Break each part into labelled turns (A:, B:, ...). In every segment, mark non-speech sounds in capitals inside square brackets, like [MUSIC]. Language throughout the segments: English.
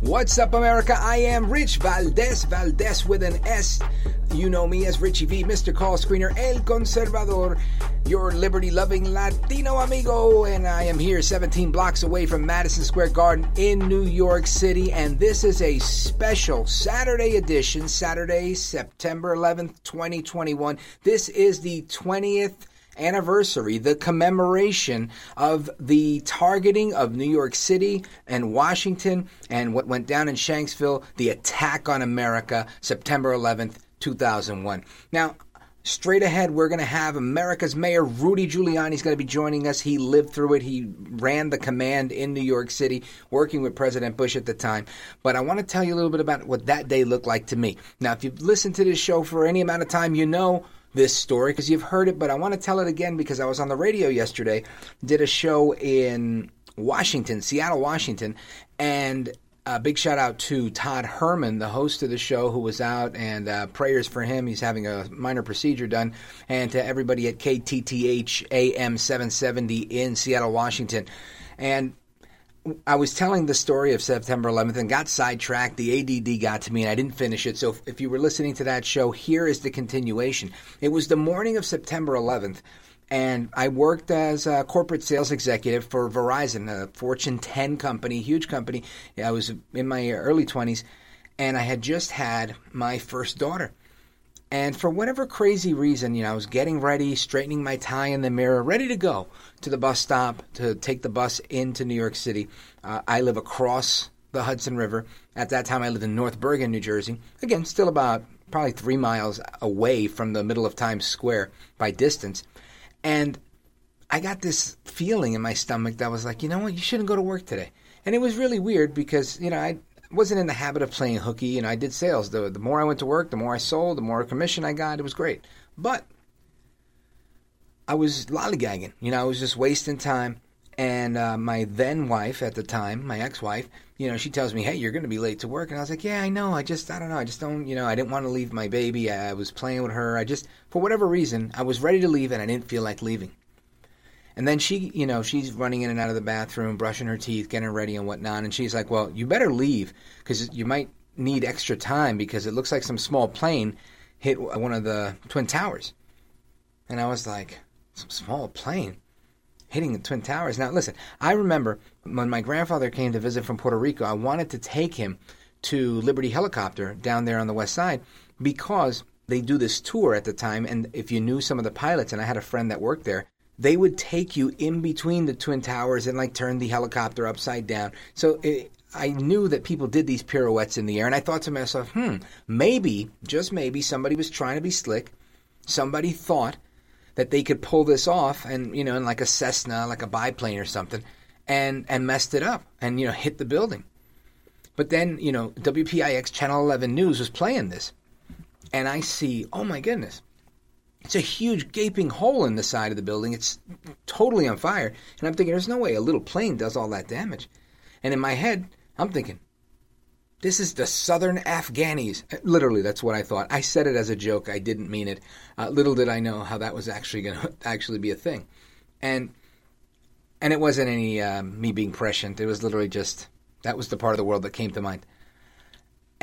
A: What's up, America? I am Rich Valdez, Valdez with an S. You know me as Richie V, Mr. Call Screener, El Conservador, your liberty loving Latino amigo. And I am here 17 blocks away from Madison Square Garden in New York City. And this is a special Saturday edition, Saturday, September 11th, 2021. This is the 20th anniversary, the commemoration of the targeting of New York City and Washington and what went down in Shanksville, the attack on America, September 11th, 2001. Now, Straight ahead, we're going to have America's Mayor Rudy Giuliani is going to be joining us. He lived through it. He ran the command in New York City, working with President Bush at the time. But I want to tell you a little bit about what that day looked like to me. Now, if you've listened to this show for any amount of time, you know this story because you've heard it, but I want to tell it again because I was on the radio yesterday, did a show in Washington, Seattle, Washington, and a big shout out to Todd Herman, the host of the show, who was out, and uh, prayers for him. He's having a minor procedure done. And to everybody at KTTH AM 770 in Seattle, Washington. And I was telling the story of September 11th and got sidetracked. The ADD got to me and I didn't finish it. So if you were listening to that show, here is the continuation. It was the morning of September 11th and I worked as a corporate sales executive for Verizon, a Fortune 10 company, huge company. I was in my early 20s, and I had just had my first daughter. And for whatever crazy reason, you know, I was getting ready, straightening my tie in the mirror, ready to go to the bus stop to take the bus into New York City. Uh, I live across the Hudson River. At that time, I lived in North Bergen, New Jersey. Again, still about probably three miles away from the middle of Times Square by distance. And I got this feeling in my stomach that was like, you know what, you shouldn't go to work today. And it was really weird because, you know, I wasn't in the habit of playing hooky. and I did sales. The, the more I went to work, the more I sold, the more commission I got. It was great. But I was lollygagging. You know, I was just wasting time. And uh, my then wife at the time, my ex wife, you know, she tells me, hey, you're going to be late to work. And I was like, yeah, I know. I just, I don't know. I just don't, you know, I didn't want to leave my baby. I was playing with her. I just, for whatever reason, I was ready to leave and I didn't feel like leaving. And then she, you know, she's running in and out of the bathroom, brushing her teeth, getting ready and whatnot. And she's like, well, you better leave because you might need extra time because it looks like some small plane hit one of the Twin Towers. And I was like, some small plane? hitting the Twin Towers. Now, listen, I remember when my grandfather came to visit from Puerto Rico, I wanted to take him to Liberty Helicopter down there on the west side because they do this tour at the time. And if you knew some of the pilots, and I had a friend that worked there, they would take you in between the Twin Towers and like turn the helicopter upside down. So it, I knew that people did these pirouettes in the air, and I thought to myself, hmm, maybe, just maybe, somebody was trying to be slick. Somebody thought that they could pull this off and you know in like a Cessna, like a biplane or something, and and messed it up and you know hit the building. But then you know WPIX Channel 11 News was playing this, and I see, oh my goodness, it's a huge gaping hole in the side of the building. It's totally on fire, and I'm thinking, there's no way a little plane does all that damage. And in my head, I'm thinking, this is the Southern Afghanis. Literally, that's what I thought. I said it as a joke. I didn't mean it. Uh, little did I know how that was actually going [LAUGHS] to actually be a thing, and and it wasn't any uh, me being prescient. It was literally just that was the part of the world that came to mind.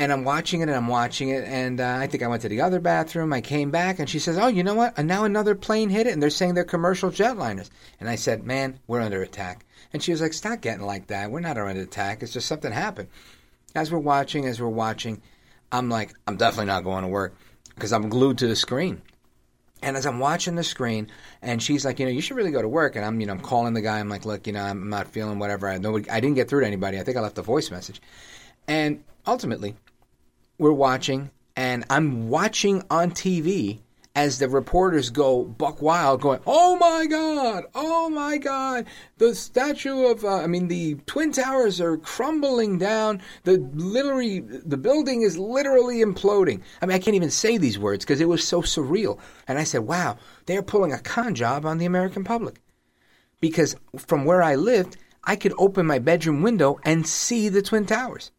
A: And I'm watching it, and I'm watching it, and uh, I think I went to the other bathroom. I came back, and she says, "Oh, you know what? And now another plane hit it, and they're saying they're commercial jetliners." And I said, "Man, we're under attack." And she was like, "Stop getting like that. We're not under attack. It's just something happened." as we're watching, as we're watching, I'm like, I'm definitely not going to work because I'm glued to the screen. And as I'm watching the screen, and she's like, you know, you should really go to work. And I'm, you know, I'm calling the guy. I'm like, look, you know, I'm not feeling whatever. I nobody, I didn't get through to anybody. I think I left a voice message. And ultimately, we're watching, and I'm watching on TV as the reporters go buck wild, going, "Oh my God! Oh my God! The statue of, uh, I mean, the twin towers are crumbling down. The literally, the building is literally imploding. I mean, I can't even say these words because it was so surreal. And I said, "Wow, they're pulling a con job on the American public." Because from where I lived, I could open my bedroom window and see the twin towers.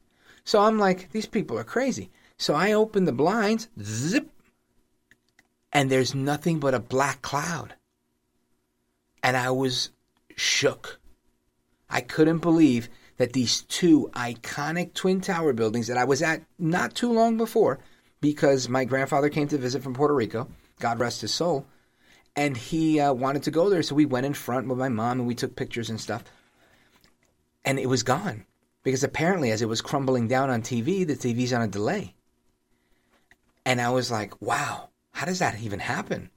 A: So I'm like, these people are crazy. So I open the blinds, zip, and there's nothing but a black cloud. And I was shook. I couldn't believe that these two iconic Twin Tower buildings that I was at not too long before, because my grandfather came to visit from Puerto Rico, God rest his soul, and he uh, wanted to go there. So we went in front with my mom and we took pictures and stuff. And it was gone because apparently, as it was crumbling down on TV, the TV's on a delay. And I was like, wow, how does that even happen?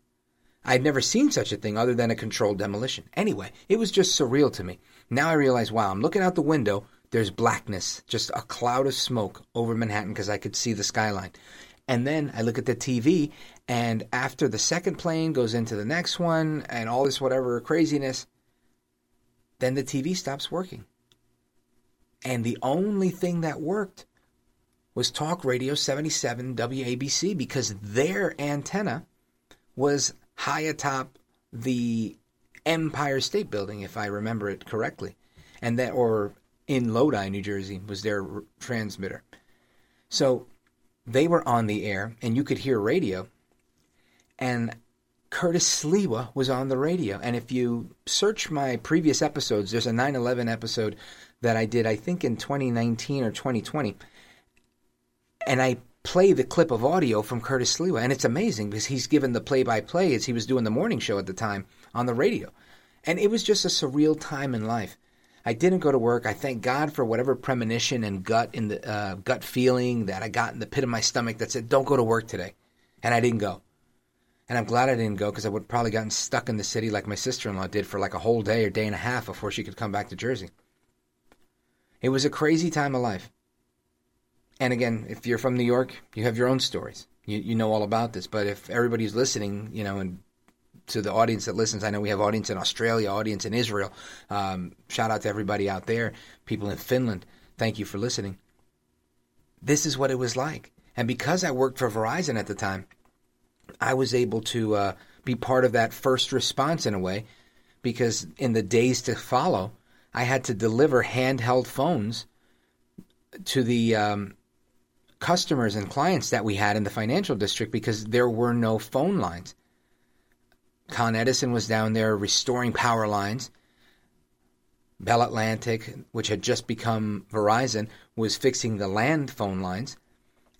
A: I'd never seen such a thing other than a controlled demolition. Anyway, it was just surreal to me. Now I realize, wow, I'm looking out the window. There's blackness, just a cloud of smoke over Manhattan because I could see the skyline. And then I look at the TV, and after the second plane goes into the next one and all this whatever craziness, then the TV stops working. And the only thing that worked was Talk Radio 77 WABC because their antenna was high atop the Empire State Building, if I remember it correctly, and that or in Lodi, New Jersey, was their transmitter. So they were on the air, and you could hear radio. And Curtis Sliwa was on the radio. And if you search my previous episodes, there's a 9 11 episode that I did, I think in 2019 or 2020 and I play the clip of audio from Curtis Sliwa, and it's amazing because he's given the play-by-play as he was doing the morning show at the time on the radio, and it was just a surreal time in life. I didn't go to work. I thank God for whatever premonition and gut in the uh, gut feeling that I got in the pit of my stomach that said, "Don't go to work today," and I didn't go. And I'm glad I didn't go because I would probably gotten stuck in the city like my sister-in-law did for like a whole day or day and a half before she could come back to Jersey. It was a crazy time of life. And again, if you're from New York, you have your own stories. You, you know all about this. But if everybody's listening, you know, and to the audience that listens, I know we have audience in Australia, audience in Israel. Um, shout out to everybody out there, people in Finland. Thank you for listening. This is what it was like. And because I worked for Verizon at the time, I was able to uh, be part of that first response in a way because in the days to follow, I had to deliver handheld phones to the um, customers and clients that we had in the financial district because there were no phone lines. Con Edison was down there restoring power lines. Bell Atlantic, which had just become Verizon, was fixing the land phone lines.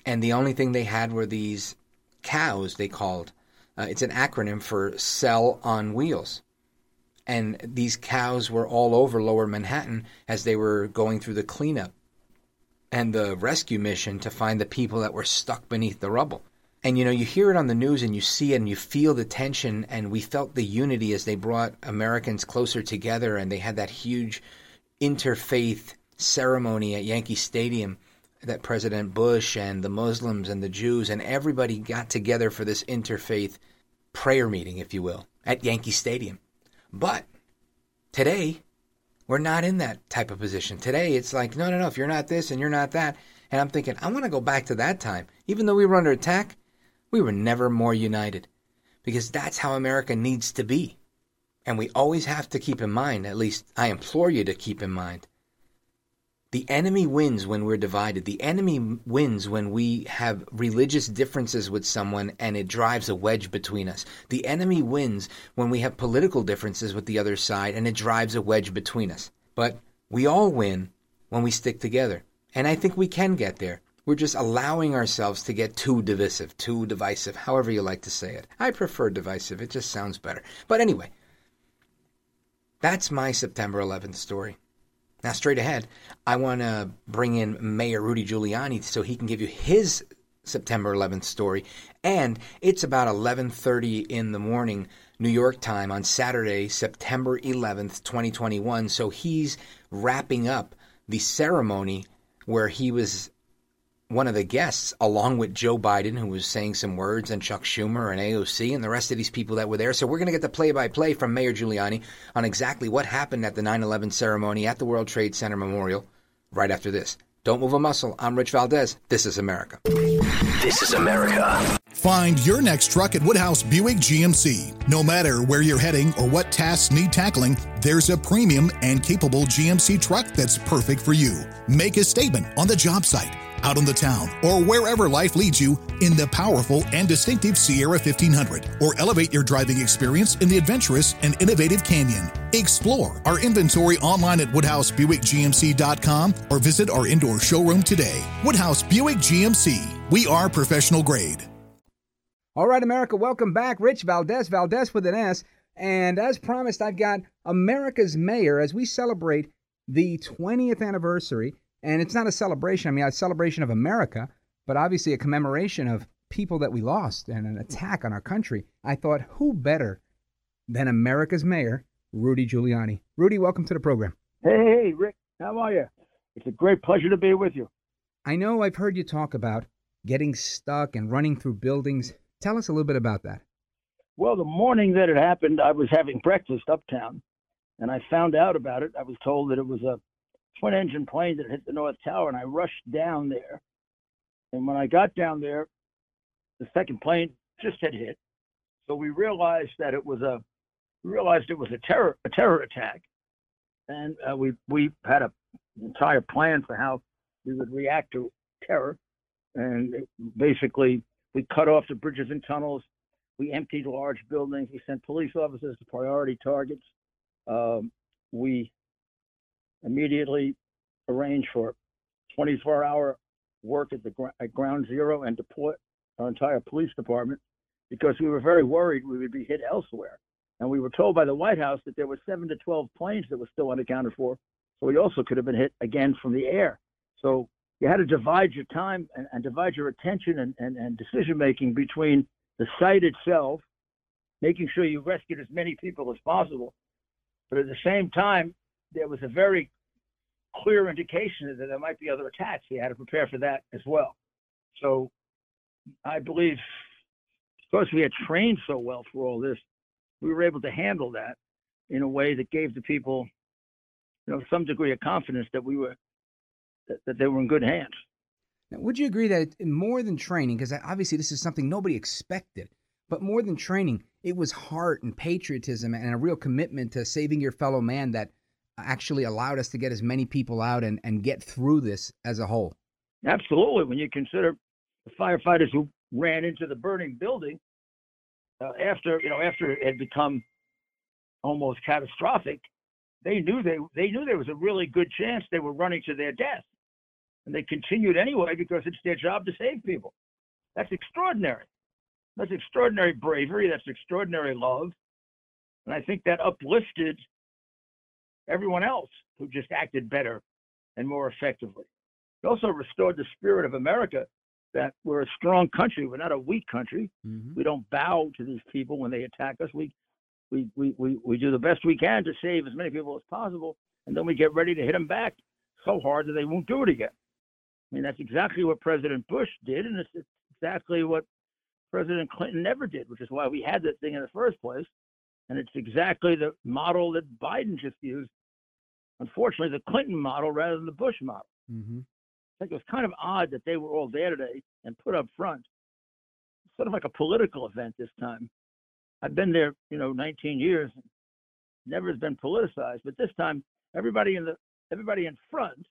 A: And the only thing they had were these cows, they called. Uh, it's an acronym for Cell on Wheels. And these cows were all over lower Manhattan as they were going through the cleanup and the rescue mission to find the people that were stuck beneath the rubble. And you know, you hear it on the news and you see it and you feel the tension, and we felt the unity as they brought Americans closer together and they had that huge interfaith ceremony at Yankee Stadium that President Bush and the Muslims and the Jews and everybody got together for this interfaith prayer meeting, if you will, at Yankee Stadium. But today, we're not in that type of position. Today, it's like, no, no, no, if you're not this and you're not that. And I'm thinking, I want to go back to that time. Even though we were under attack, we were never more united. Because that's how America needs to be. And we always have to keep in mind, at least I implore you to keep in mind, the enemy wins when we're divided. The enemy wins when we have religious differences with someone and it drives a wedge between us. The enemy wins when we have political differences with the other side and it drives a wedge between us. But we all win when we stick together. And I think we can get there. We're just allowing ourselves to get too divisive, too divisive, however you like to say it. I prefer divisive, it just sounds better. But anyway, that's my September 11th story. Now, straight ahead, I want to bring in Mayor Rudy Giuliani so he can give you his September 11th story, and it's about 11:30 in the morning New York time on Saturday, September 11th, 2021. So he's wrapping up the ceremony where he was one of the guests, along with Joe Biden, who was saying some words, and Chuck Schumer and AOC and the rest of these people that were there. So we're going to get the play by play from Mayor Giuliani on exactly what happened at the 9 11 ceremony at the World Trade Center Memorial right after this. Don't move a muscle. I'm Rich Valdez. This is America.
B: This is America.
C: Find your next truck at Woodhouse Buick GMC. No matter where you're heading or what tasks need tackling, there's a premium and capable GMC truck that's perfect for you. Make a statement on the job site out on the town, or wherever life leads you in the powerful and distinctive Sierra 1500, or elevate your driving experience in the adventurous and innovative Canyon. Explore our inventory online at WoodhouseBuickGMC.com or visit our indoor showroom today. Woodhouse Buick GMC. We are professional grade.
A: All right, America, welcome back. Rich Valdez, Valdez with an S. And as promised, I've got America's mayor as we celebrate the 20th anniversary and it's not a celebration. I mean, a celebration of America, but obviously a commemoration of people that we lost and an attack on our country. I thought, who better than America's mayor, Rudy Giuliani? Rudy, welcome to the program.
D: Hey, hey, Rick, how are you? It's a great pleasure to be with you.
A: I know I've heard you talk about getting stuck and running through buildings. Tell us a little bit about that.
D: Well, the morning that it happened, I was having breakfast uptown, and I found out about it. I was told that it was a twin engine plane that hit the North Tower, and I rushed down there. And when I got down there, the second plane just had hit. So we realized that it was a realized it was a terror a terror attack, and uh, we we had a entire plan for how we would react to terror, and basically we cut off the bridges and tunnels, we emptied large buildings, we sent police officers to priority targets, um, we immediately arrange for 24 hour work at the at ground zero and deploy our entire police department because we were very worried we would be hit elsewhere. And we were told by the White House that there were seven to 12 planes that were still unaccounted for. So we also could have been hit again from the air. So you had to divide your time and, and divide your attention and, and, and decision making between the site itself, making sure you rescued as many people as possible. But at the same time, there was a very clear indication that there might be other attacks. He had to prepare for that as well. So I believe because we had trained so well for all this, we were able to handle that in a way that gave the people, you know, some degree of confidence that we were that, that they were in good hands.
A: Now, would you agree that more than training, because obviously this is something nobody expected, but more than training, it was heart and patriotism and a real commitment to saving your fellow man that actually allowed us to get as many people out and, and get through this as a whole.
D: Absolutely. When you consider the firefighters who ran into the burning building uh, after you know after it had become almost catastrophic, they knew they they knew there was a really good chance they were running to their death, and they continued anyway because it's their job to save people. That's extraordinary. That's extraordinary bravery. That's extraordinary love, and I think that uplifted everyone else who just acted better and more effectively. It also restored the spirit of America that we're a strong country. We're not a weak country. Mm-hmm. We don't bow to these people when they attack us. We, we, we, we, we do the best we can to save as many people as possible, and then we get ready to hit them back so hard that they won't do it again. I mean, that's exactly what President Bush did, and it's exactly what President Clinton never did, which is why we had that thing in the first place. And it's exactly the model that Biden just used. Unfortunately, the Clinton model rather than the Bush model. Mm-hmm. I think it was kind of odd that they were all there today and put up front. sort of like a political event this time. I've been there, you know, 19 years. Never has been politicized, but this time everybody in the everybody in front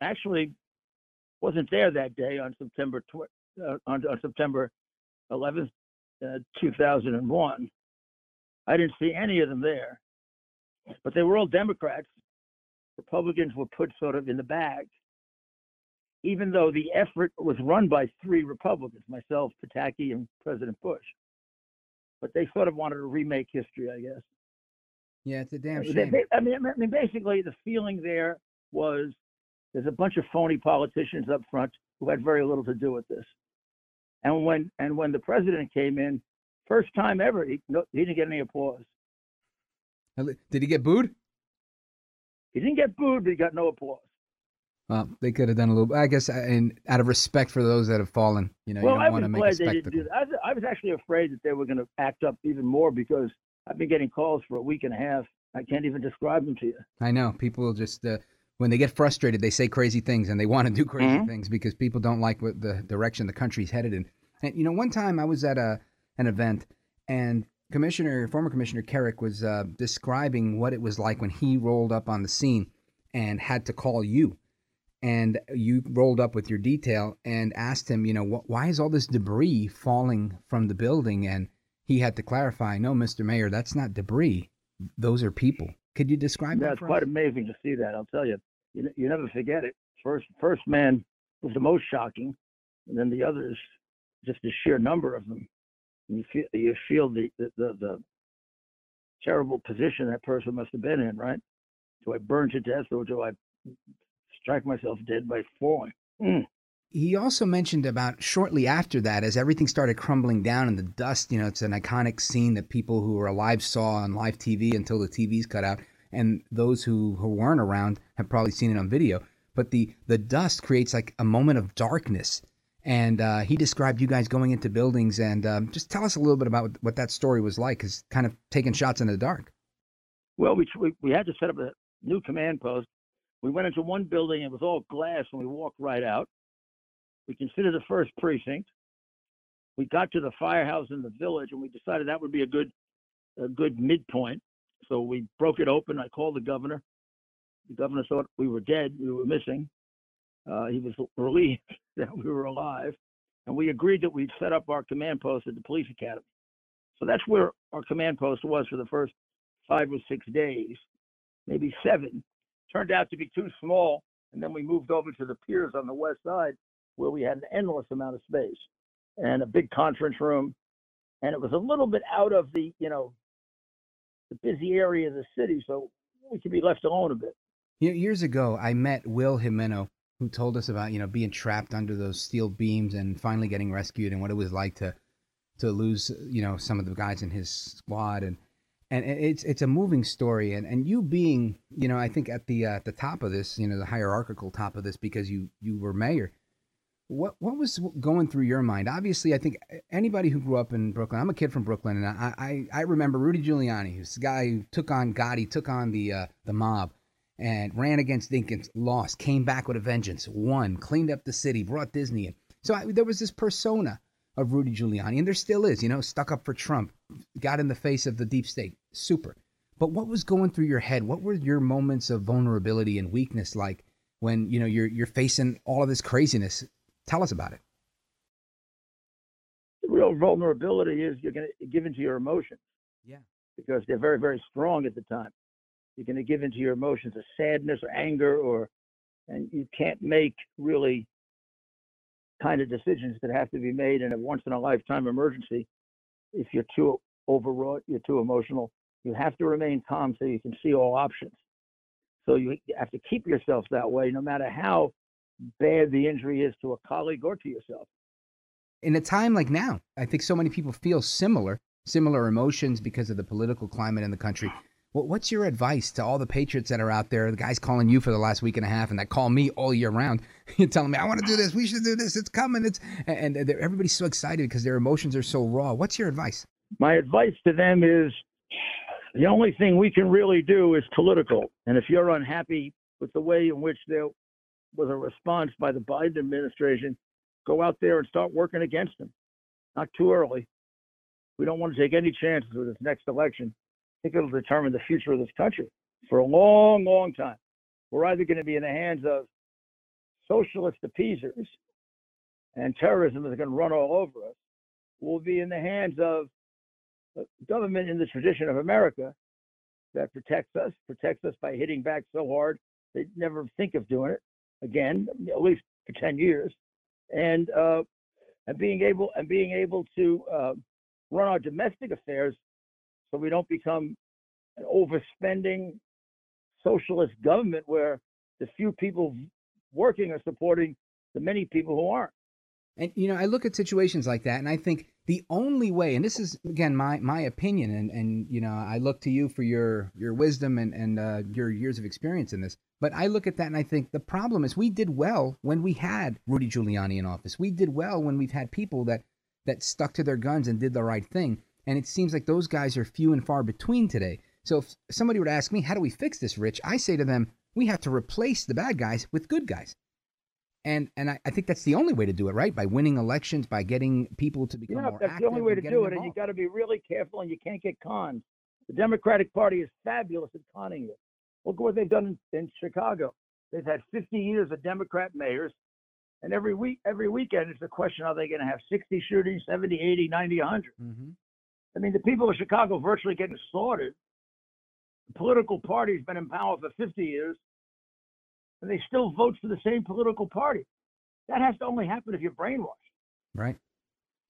D: actually wasn't there that day on September tw- uh, on, on September 11th, uh, 2001. I didn't see any of them there, but they were all Democrats. Republicans were put sort of in the bag, even though the effort was run by three Republicans, myself, Pataki, and President Bush. But they sort of wanted to remake history, I guess.
A: Yeah, it's a damn shame.
D: I mean, I mean, basically, the feeling there was there's a bunch of phony politicians up front who had very little to do with this. And when and when the president came in, first time ever, he, no, he didn't get any applause.
A: Did he get booed?
D: He didn't get booed, but he got no applause.
A: Well, they could have done a little. I guess, and out of respect for those that have fallen, you know,
D: well,
A: you
D: I
A: don't
D: was
A: want to make a spectacle.
D: I was, I was actually afraid that they were going to act up even more because I've been getting calls for a week and a half. I can't even describe them to you.
A: I know people just uh, when they get frustrated, they say crazy things and they want to do crazy
D: Mhm.
A: things because people don't like what the direction the country's headed in. And you know, one time I was at a an event and Commissioner, former Commissioner Kerik was uh, describing what it was like when he rolled up on the scene and had to call you. And you rolled up with your detail and asked him, you know, wh- why is all this debris falling from the building? And he had to clarify, no, Mr. Mayor, that's not debris. Those are people. Could you describe
D: Yeah,
A: that
D: it's
A: for us?
D: quite amazing to see that. I'll tell you. You, you never forget it. First, first man was the most shocking, and then the others, just the sheer number of them. You feel you feel the the, the, the terrible position that person must have been in, right? Do I burn to death or do I strike myself dead by falling? Mm.
A: He also mentioned about shortly after that, as everything started crumbling down in the dust, you know, it's an iconic scene that people who were alive saw on live TV until the TV's cut out, and those who, who weren't around have probably seen it on video. But the, the dust creates like a moment of darkness. And uh, he described you guys going into buildings, and um, just tell us a little bit about what that story was like, because kind of taking shots in the dark.
D: Well, we, we we had to set up a new command post. We went into one building; it was all glass, and we walked right out. We considered the first precinct. We got to the firehouse in the village, and we decided that would be a good a good midpoint. So we broke it open. I called the governor. The governor thought we were dead. We were missing. Uh, he was [LAUGHS] relieved that we were alive, and we agreed that we'd set up our command post at the police academy. So that's where our command post was for the first five or six days, maybe seven. Turned out to be too small, and then we moved over to the piers on the west side, where we had an endless amount of space and a big conference room, and it was a little bit out of the you know the busy area of the city, so we could be left alone a bit.
A: Years ago, I met Will Jimeno, who told us about you know being trapped under those steel beams and finally getting rescued, and what it was like to to lose you know some of the guys in his squad, and and it's it's a moving story, and and you being you know I think at the uh, at the top of this, you know the hierarchical top of this because you you were mayor. What what was going through your mind? Obviously, I think anybody who grew up in Brooklyn. I'm a kid from Brooklyn, and I I, I remember Rudy Giuliani, who's the guy who took on Gotti, took on the uh, the mob, and ran against Dinkins, lost, came back with a vengeance, won, cleaned up the city, brought Disney in. So I, there was this persona of Rudy Giuliani, and there still is. You know, stuck up for Trump, got in the face of the deep state, super. But what was going through your head? What were your moments of vulnerability and weakness like when you know you're you're facing all of this craziness? Tell us about it.
D: The real vulnerability is you're going to give into your emotions.
A: Yeah.
D: Because they're very, very strong at the time. You're going to give into your emotions of sadness or anger, or and you can't make really kind of decisions that have to be made in a once in a lifetime emergency. If you're too overwrought, you're too emotional. You have to remain calm so you can see all options. So you have to keep yourself that way, no matter how bad the injury is to a colleague or to yourself.
A: in a time like now, I think so many people feel similar, similar emotions because of the political climate in the country. What, what's your advice to all the patriots that are out there, the guys calling you for the last week and a half, and that call me all year round? [LAUGHS] You're telling me I want to do this, we should do this, it's coming, it's and, everybody's so excited because their emotions are so raw. What's your advice?
D: my advice to them is the only thing we can really do is political. And if you're unhappy with the way in which there was a response by the Biden administration, go out there and start working against them. Not too early. We don't want to take any chances with this next election. Think it'll determine the future of this country for a long, long time. We're either going to be in the hands of socialist appeasers and terrorism is going to run all over us. We'll be in the hands of government in the tradition of America that protects us, protects us by hitting back so hard they never think of doing it again, at least for 10 years, and uh, and being able and being able to uh, run our domestic affairs so we don't become an overspending socialist government where the few people working are supporting the many people who aren't.
A: And you know, I look at situations like that, and I think the only way, and this is again my my opinion, and and you know, I look to you for your your wisdom and and uh, your years of experience in this. But I look at that and I think the problem is we did well when we had Rudy Giuliani in office. We did well when we've had people that that stuck to their guns and did the right thing. And it seems like those guys are few and far between today. So if somebody were to ask me, how do we fix this, Rich? I say to them, we have to replace the bad guys with good guys. And and I, I think that's the only way to do it, right? By winning elections, by getting people to become
D: Yeah,
A: more
D: that's
A: active.
D: the only way to do it, and you got to be really careful, and you can't get conned. The Democratic Party is fabulous at conning you. Look what they've done in, in Chicago. They've had 50 years of Democrat mayors, and every week, every weekend, it's a question: Are they going to have 60 shootings, 70, 80, 90, 100?
A: Mhm.
D: I mean, the people of Chicago virtually getting slaughtered. The political party's been in power for 50 years, and they still vote for the same political party. That has to only happen if you're brainwashed.
A: Right.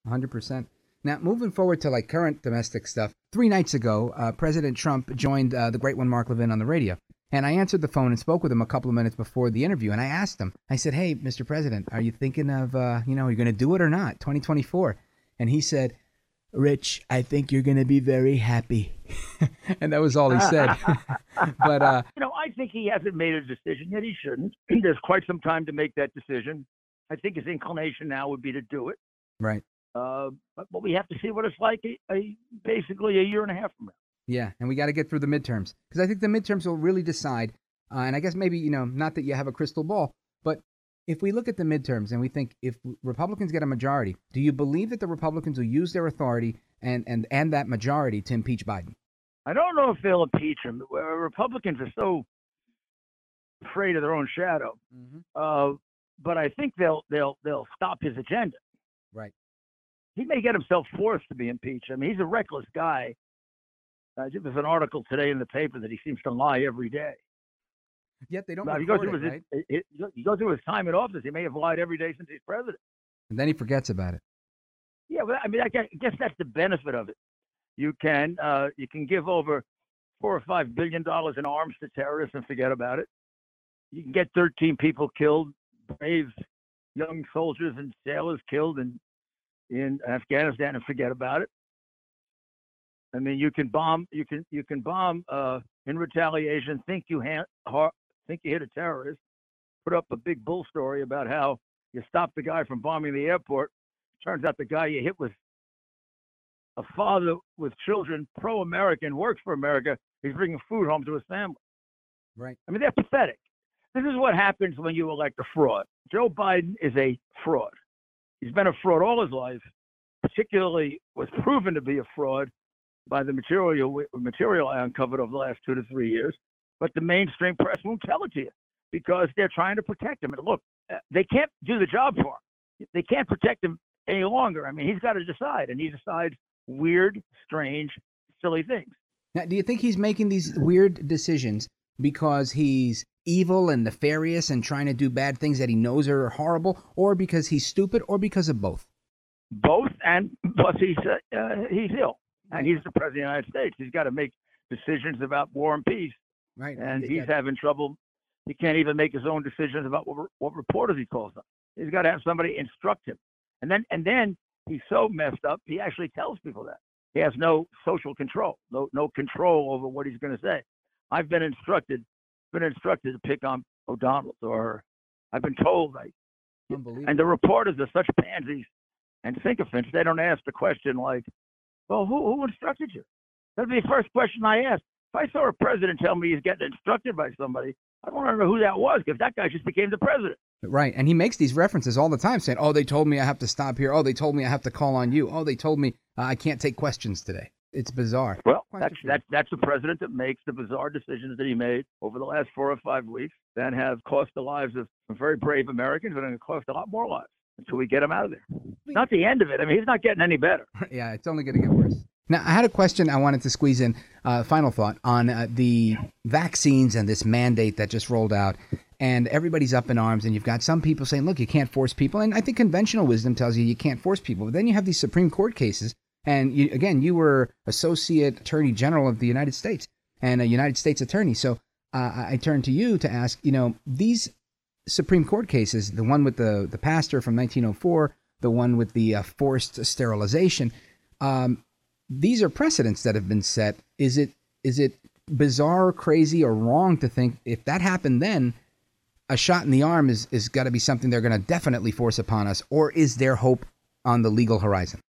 A: 100%. Now, moving forward to like current domestic stuff, three nights ago, uh, President Trump joined uh, the great one, Mark Levin, on the radio. And I answered the phone and spoke with him a couple of minutes before the interview. And I asked him, I said, Hey, Mr. President, are you thinking of, uh, you know, are you going to do it or not, 2024? And he said, Rich, I think you're going to be very happy. [LAUGHS] and that was all he said. [LAUGHS] but, uh,
D: You know, I think he hasn't made a decision yet. He shouldn't. [CLEARS THROAT] There's quite some time to make that decision. I think his inclination now would be to do it.
A: right.
D: Uh, but, but we have to see what it's like a, a, basically a year and a half from now.
A: Yeah, and we got to get through the midterms because I think the midterms will really decide. Uh, and I guess maybe you know, not that you have a crystal ball, but if we look at the midterms and we think if Republicans get a majority, do you believe that the Republicans will use their authority and and and that majority to impeach Biden?
D: I don't know if they'll impeach him. Uh, Republicans are so afraid of their own shadow. Uh, but I think they'll they'll they'll stop his agenda.
A: Right.
D: He may get himself forced to be impeached. I mean, he's a reckless guy. Uh, there's an article today in the paper that he seems to lie every day.
A: Yet they don't
D: Now, if you go
A: record
D: through
A: it,
D: his,
A: right?
D: it- it- you go through his time in office, he may have lied every day since he's president.
A: And then he forgets about it.
D: Yeah, well, I mean, I guess, I guess that's the benefit of it. You can uh, you can give over four or five billion dollars in arms to terrorists and forget about it. You can get 13 people killed, brave young soldiers and sailors killed in in Afghanistan and forget about it. I mean, you can bomb, you can you can bomb uh, in retaliation. Think you ha- har- think you hit a terrorist. Put up a big bull story about how you stopped the guy from bombing the airport. Turns out the guy you hit was a father with children, pro-American, works for America. He's bringing food home to his family.
A: Right.
D: I mean, they're pathetic. This is what happens when you elect a fraud. Joe Biden is a fraud. He's been a fraud all his life. Particularly, was proven to be a fraud by the material material I uncovered over the last two to three years. But the mainstream press won't tell it to you because they're trying to protect him. And look, uh, they can't do the job for him. They can't protect him any longer. I mean, he's got to decide, and he decides weird, strange, silly things.
A: Now, do you think he's making these weird decisions because he's evil and nefarious and trying to do bad things that he knows are horrible, or because he's stupid, or because of both?
D: both, and plus he's uh, uh, he's ill, and he's the president of the United States. He's got to make decisions about war and peace,
A: Right.
D: and
A: He's
D: having trouble. He can't even make his own decisions about what, what reporters he calls them. He's got to have somebody instruct him, and then and then he's so messed up. He actually tells people that he has no social control, no no control over what he's going to say. I've been instructed, been instructed to pick on O'Donnell, or I've been told I and the reporters are such pansies and sycophants, they don't ask the question like, well, who, who instructed you? That'd be the first question I ask. If I saw a president tell me he's getting instructed by somebody, I don't want to know who that was because that guy just became the president.
A: Right. And he makes these references all the time saying, oh, they told me I have to stop here. Oh, they told me I have to call on you. Oh, they told me uh, I can't take questions today. It's bizarre.
D: Well, that's, that's, that's the president that makes the bizarre decisions that he made over the last four or five weeks that have cost the lives of some very brave Americans and to cost a lot more lives until we get him out of there. Not the end of it. I mean, he's not getting any better. [LAUGHS]
A: yeah, it's only going to get worse. Now, I had a question I wanted to squeeze in, uh, final thought, on uh, the vaccines and this mandate that just rolled out. And everybody's up in arms, and you've got some people saying, look, you can't force people. And I think conventional wisdom tells you you can't force people. But then you have these Supreme Court cases. And you, again, you were Associate Attorney General of the United States and a United States Attorney. So uh, I turn to you to ask, you know, these Supreme Court cases, the one with the, the pastor from 1904, the one with the uh, forced sterilization. Um, these are precedents that have been set. Is it is it bizarre, crazy, or wrong to think if that happened then, a shot in the arm is is got to be something they're going to definitely force upon us, or is there hope on the legal horizon?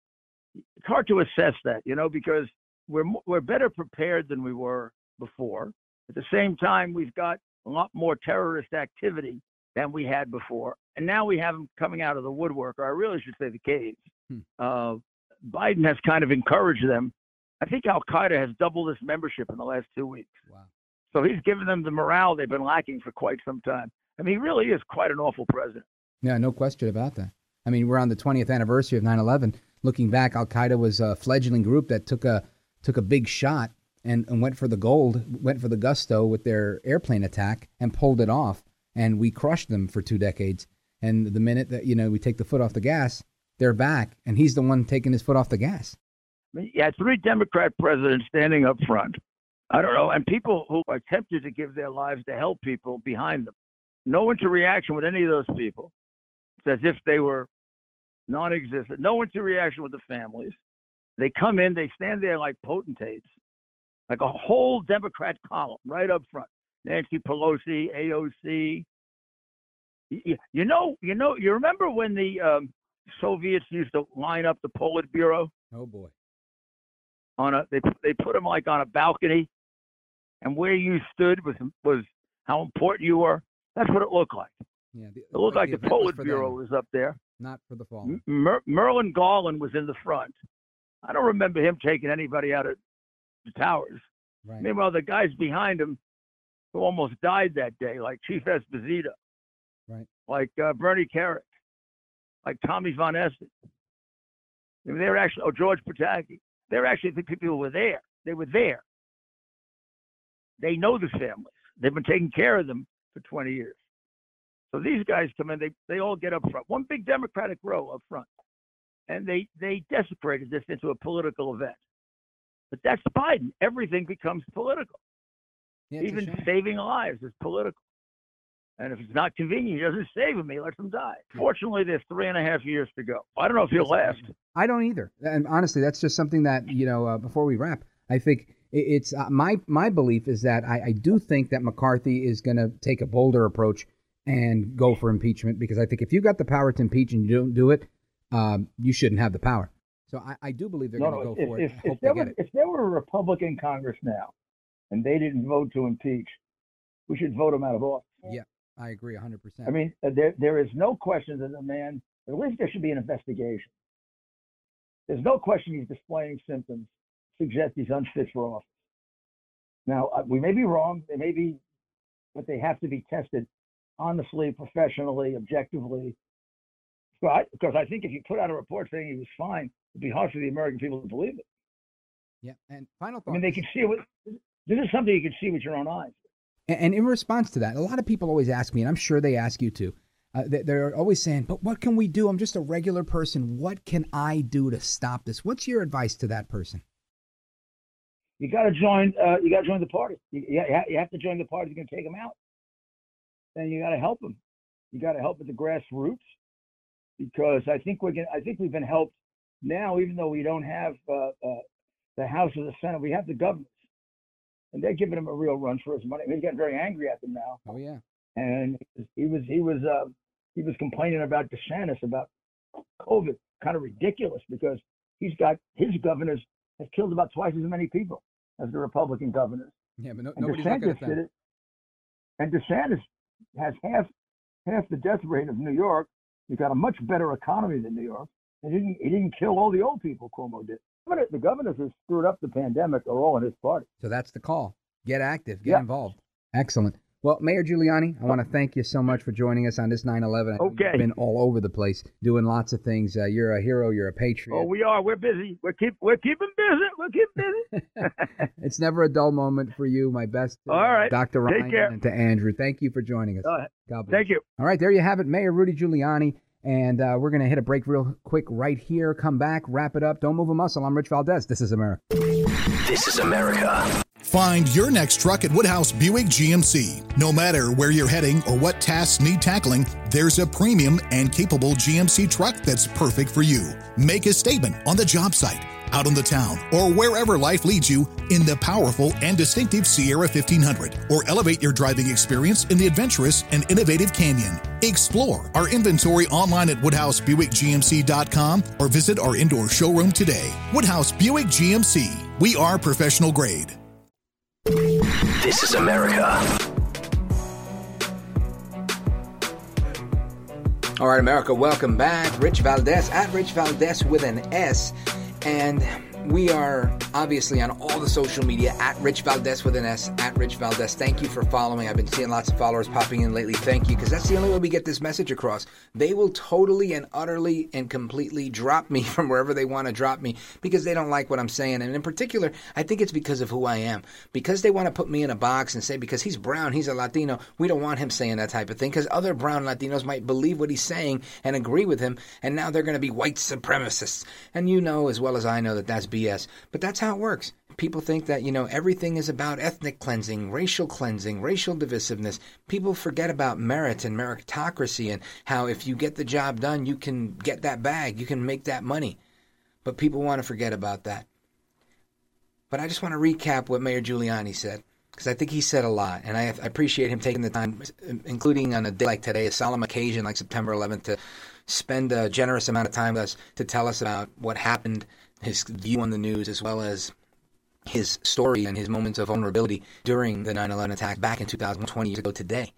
D: It's hard to assess that, you know, because we're we're better prepared than we were before. At the same time, we've got a lot more terrorist activity than we had before, and now we have them coming out of the woodwork, or I really should say the caves. Hmm. Uh, Biden has kind of encouraged them. I think Al Qaeda has doubled its membership in the last two weeks.
A: Wow.
D: So he's given them the morale they've been lacking for quite some time. I mean, he really is quite an awful president.
A: Yeah, no question about that. I mean, we're on the 20th anniversary of 9/11. Looking back, Al Qaeda was a fledgling group that took a took a big shot and, and went for the gold, went for the gusto with their airplane attack and pulled it off. And we crushed them for two decades. And the minute that you know we take the foot off the gas, they're back, and he's the one taking his foot off the gas.
D: Yeah, three Democrat presidents standing up front. I don't know, and people who are tempted to give their lives to help people behind them. No interaction with any of those people. It's as if they were non-existent. No interaction with the families. They come in, they stand there like potentates, like a whole Democrat column right up front. Nancy Pelosi, AOC. You know, you know, you remember when the um, Soviets used to line up the Politburo?
A: Oh boy.
D: On a they they put them like on a balcony, and where you stood was was how important you were. That's what it looked like.
A: Yeah, the,
D: it looked like,
A: like
D: the Politburo was up there.
A: Not for the fall.
D: Mer- Merrick Garland was in the front. I don't remember him taking anybody out of the towers.
A: Right.
D: Meanwhile, the guys behind him who almost died that day, like Chief Esposito,
A: right,
D: like uh, Bernie Kerik, like Tommy von Essen. I mean, they were actually, oh, George Pataki. They were actually the people who were there. They were there. They know the families. They've been taking care of them for 20 years. So these guys come in, they, they all get up front. One big Democratic row up front. And they, they desecrated this into a political event. But that's Biden. Everything becomes political.
A: Yeah,
D: Even saving lives is political. And if it's not convenient, he doesn't save him. He lets them die. Fortunately, there's three and a half years to go. I don't know if he'll last.
A: I don't either. And honestly, that's just something that you know. Uh, before we wrap, I think it's uh, my my belief is that I, I do think that McCarthy is going to take a bolder approach and go for impeachment because I think if you got the power to impeach and you don't do it, um, you shouldn't have the power. So I, I do believe they're
D: no,
A: going to go
D: if,
A: for
D: if,
A: it.
D: If there, were, if there were a Republican Congress now and they didn't vote to impeach, we should vote them out of office.
A: Yeah, I agree 100%.
D: I mean, uh, there there is no question that the man, at least there should be an investigation. There's no question he's displaying symptoms suggest he's unfit for office. Now, uh, we may be wrong. They may be, but they have to be tested honestly, professionally, objectively. Because I think if you put out a report saying he was fine, it'd be hard for the American people to believe it.
A: Yeah, and final thought.
D: I mean, they can see it. With, this is something you can see with your own eyes.
A: And in response to that, a lot of people always ask me, and I'm sure they ask you too. Uh, they're always saying, "But what can we do? I'm just a regular person. What can I do to stop this?" What's your advice to that person?
D: You got to join. Uh, you got to join the party. You, you have to join the party. You're going to take them out. Then you got to help them. You got to help at the grassroots because I think we're. Gonna, I think we've been helped now, even though we don't have uh, uh, the House or the Senate. We have the governors and they're giving him a real run for his money. He's getting very angry at them now.
A: Oh yeah.
D: And he was he was uh, he was complaining about DeSantis about COVID, kind of ridiculous because he's got his governors have killed about twice as many people as the Republican governors.
A: Yeah, but no,
D: and
A: nobody's
D: DeSantis
A: looking at that.
D: did it. And DeSantis has half half the death rate of New York. He's got a much better economy than New York. He didn't he didn't kill all the old people Cuomo did the governors who screwed up the pandemic are all in his party.
A: So that's the call. Get active. Get
D: yeah.
A: involved. Excellent. Well, Mayor Giuliani, I want to thank you so much for joining us on this 9/11.
D: Okay.
A: You've been all over the place doing lots of things. Uh, you're a hero. You're a patriot.
D: Oh, we are. We're busy. We're keep we're keeping busy. We're keeping busy. [LAUGHS]
A: it's never a dull moment for you. My best.
D: To, all right,
A: Dr. Ryan and to Andrew. Thank you for joining us. God bless.
D: Thank you.
A: All right, there you have it, Mayor Rudy Giuliani. And uh, we're going to hit a break real quick right here. Come back, wrap it up. Don't move a muscle. I'm Rich Valdez. This is America.
B: This is America.
C: Find your next truck at Woodhouse Buick GMC. No matter where you're heading or what tasks need tackling, there's a premium and capable GMC truck that's perfect for you. Make a statement on the job site, out on the town, or wherever life leads you in the powerful and distinctive Sierra 1500, or elevate your driving experience in the adventurous and innovative Canyon. Explore our inventory online at WoodhouseBuickGMC.com or visit our indoor showroom today. Woodhouse Buick GMC. We are professional grade.
B: This is America.
A: All right, America, welcome back. Rich Valdez at Rich Valdez with an S. And we are obviously on all the social media at Rich Valdez with an S, at Rich Valdez. Thank you for following. I've been seeing lots of followers popping in lately. Thank you, because that's the only way we get this message across. They will totally and utterly and completely drop me [LAUGHS] from wherever they want to drop me because they don't like what I'm saying. And in particular, I think it's because of who I am. Because they want to put me in a box and say, because he's brown, he's a Latino, we don't want him saying that type of thing. Because other brown Latinos might believe what he's saying and agree with him, and now they're going to be white supremacists. And you know as well as I know that that's. But that's how it works. People think that, you know, everything is about ethnic cleansing, racial cleansing, racial divisiveness. People forget about merit and meritocracy and how if you get the job done, you can get that bag, you can make that money. But people want to forget about that. But I just want to recap what Mayor Giuliani said because I think he said a lot, and I, I, appreciate him taking the time, including on a day like today, a solemn occasion like September 11th, to spend a generous amount of time with us to tell us about what happened his view on the news as well as his story and his moments of vulnerability during the 9/11 attack back in 2020 years ago today.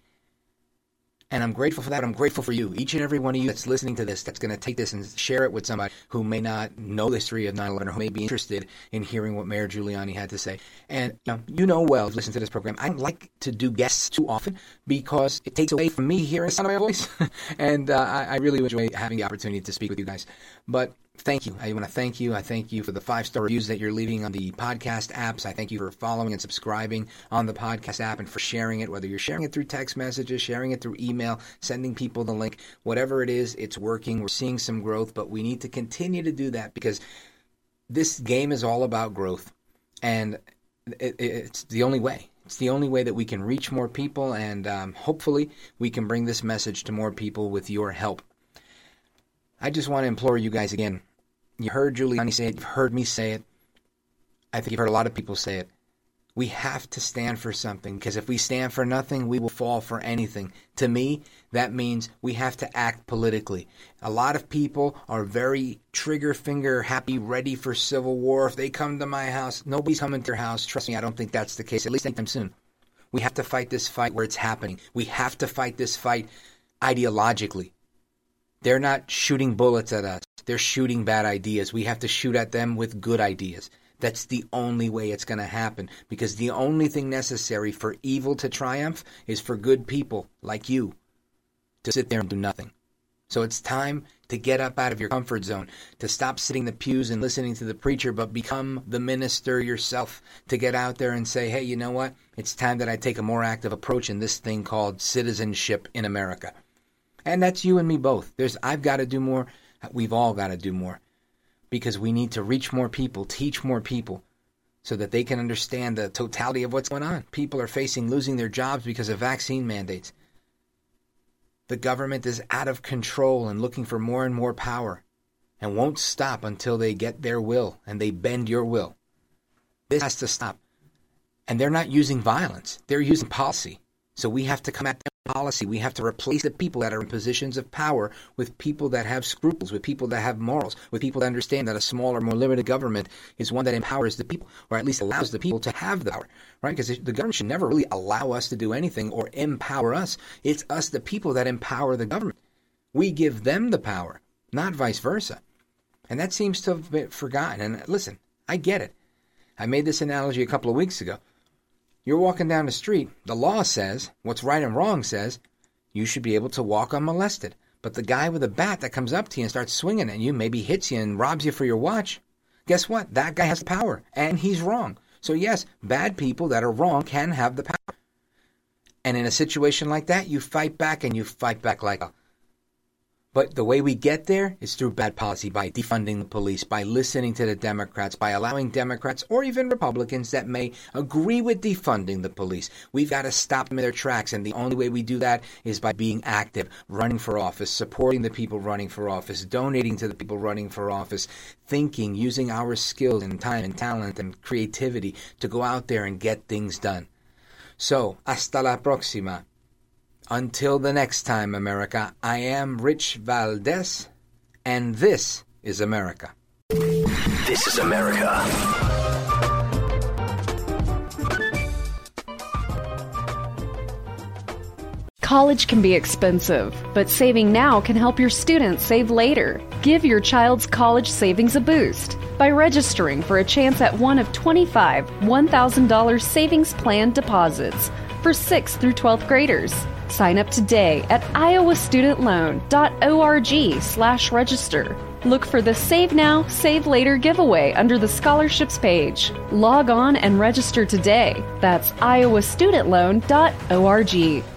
A: And I'm grateful for that. I'm grateful for you, each and every one of you that's listening to this, that's going to take this and share it with somebody who may not know the history of 9/11 or who may be interested in hearing what Mayor Giuliani had to say. And you know, you know well, listen to this program. I don't like to do guests too often because it takes away from me hearing the sound of my voice. [LAUGHS] and uh, I, I really enjoy having the opportunity to speak with you guys. But thank you. I want to thank you. I thank you for the five star reviews that you're leaving on the podcast apps. I thank you for following and subscribing on the podcast app and for sharing it, whether you're sharing it through text messages, sharing it through email, sending people the link, whatever it is, it's working. We're seeing some growth, but we need to continue to do that because this game is all about growth. And it, it's the only way. It's the only way that we can reach more people, and um, hopefully, we can bring this message to more people with your help. I just want to implore you guys again. You heard Giuliani say it, you've heard me say it. I think you've heard a lot of people say it. We have to stand for something because if we stand for nothing, we will fall for anything. To me, that means we have to act politically. A lot of people are very trigger finger happy, ready for civil war. If they come to my house, nobody's coming to your house. Trust me, I don't think that's the case, at least anytime soon. We have to fight this fight where it's happening. We have to fight this fight ideologically. They're not shooting bullets at us. They're shooting bad ideas. We have to shoot at them with good ideas. That's the only way it's going to happen because the only thing necessary for evil to triumph is for good people like you to sit there and do nothing. So it's time to get up out of your comfort zone, to stop sitting in the pews and listening to the preacher, but become the minister yourself, to get out there and say, hey, you know what? It's time that I take a more active approach in this thing called citizenship in America. And that's you and me both. There's I've got to do more. We've all got to do more because we need to reach more people, teach more people so that they can understand the totality of what's going on. People are facing losing their jobs because of vaccine mandates. The government is out of control and looking for more and more power and won't stop until they get their will and they bend your will. This has to stop. And they're not using violence, they're using policy. So we have to come at them policy. We have to replace the people that are in positions of power with people that have scruples, with people that have morals, with people that understand that a smaller, more limited government is one that empowers the people, or at least allows the people to have the power, right? Because the government should never really allow us to do anything or empower us. It's us, the people, that empower the government. We give them the power, not vice versa. And that seems to have been forgotten. And listen, I get it. I made this analogy a couple of weeks ago. You're walking down the street. The law says, what's right and wrong says, you should be able to walk unmolested. But the guy with a bat that comes up to you and starts swinging at you, maybe hits you and robs you for your watch, guess what? That guy has the power, and he's wrong. So, yes, bad people that are wrong can have the power. And in a situation like that, you fight back and you fight back like a But the way we get there is through bad policy, by defunding the police, by listening to the Democrats, by allowing Democrats or even Republicans that may agree with defunding the police. We've got to stop them in their tracks. And the only way we do that is by being active, running for office, supporting the people running for office, donating to the people running for office, thinking, using our skills and time and talent and creativity to go out there and get things done. So, hasta la próxima. Until the next time, America, I am Rich Valdez, and this is America.
B: This is America.
E: College can be expensive, but saving now can help your students save later. Give your child's college savings a boost by registering for a chance at one of 25 $1,000 savings plan deposits for 6th through 12th graders. Sign up today at iowastudentloan.org slash register. Look for the Save Now, Save Later giveaway under the scholarships page. Log on and register today. That's iowastudentloan.org.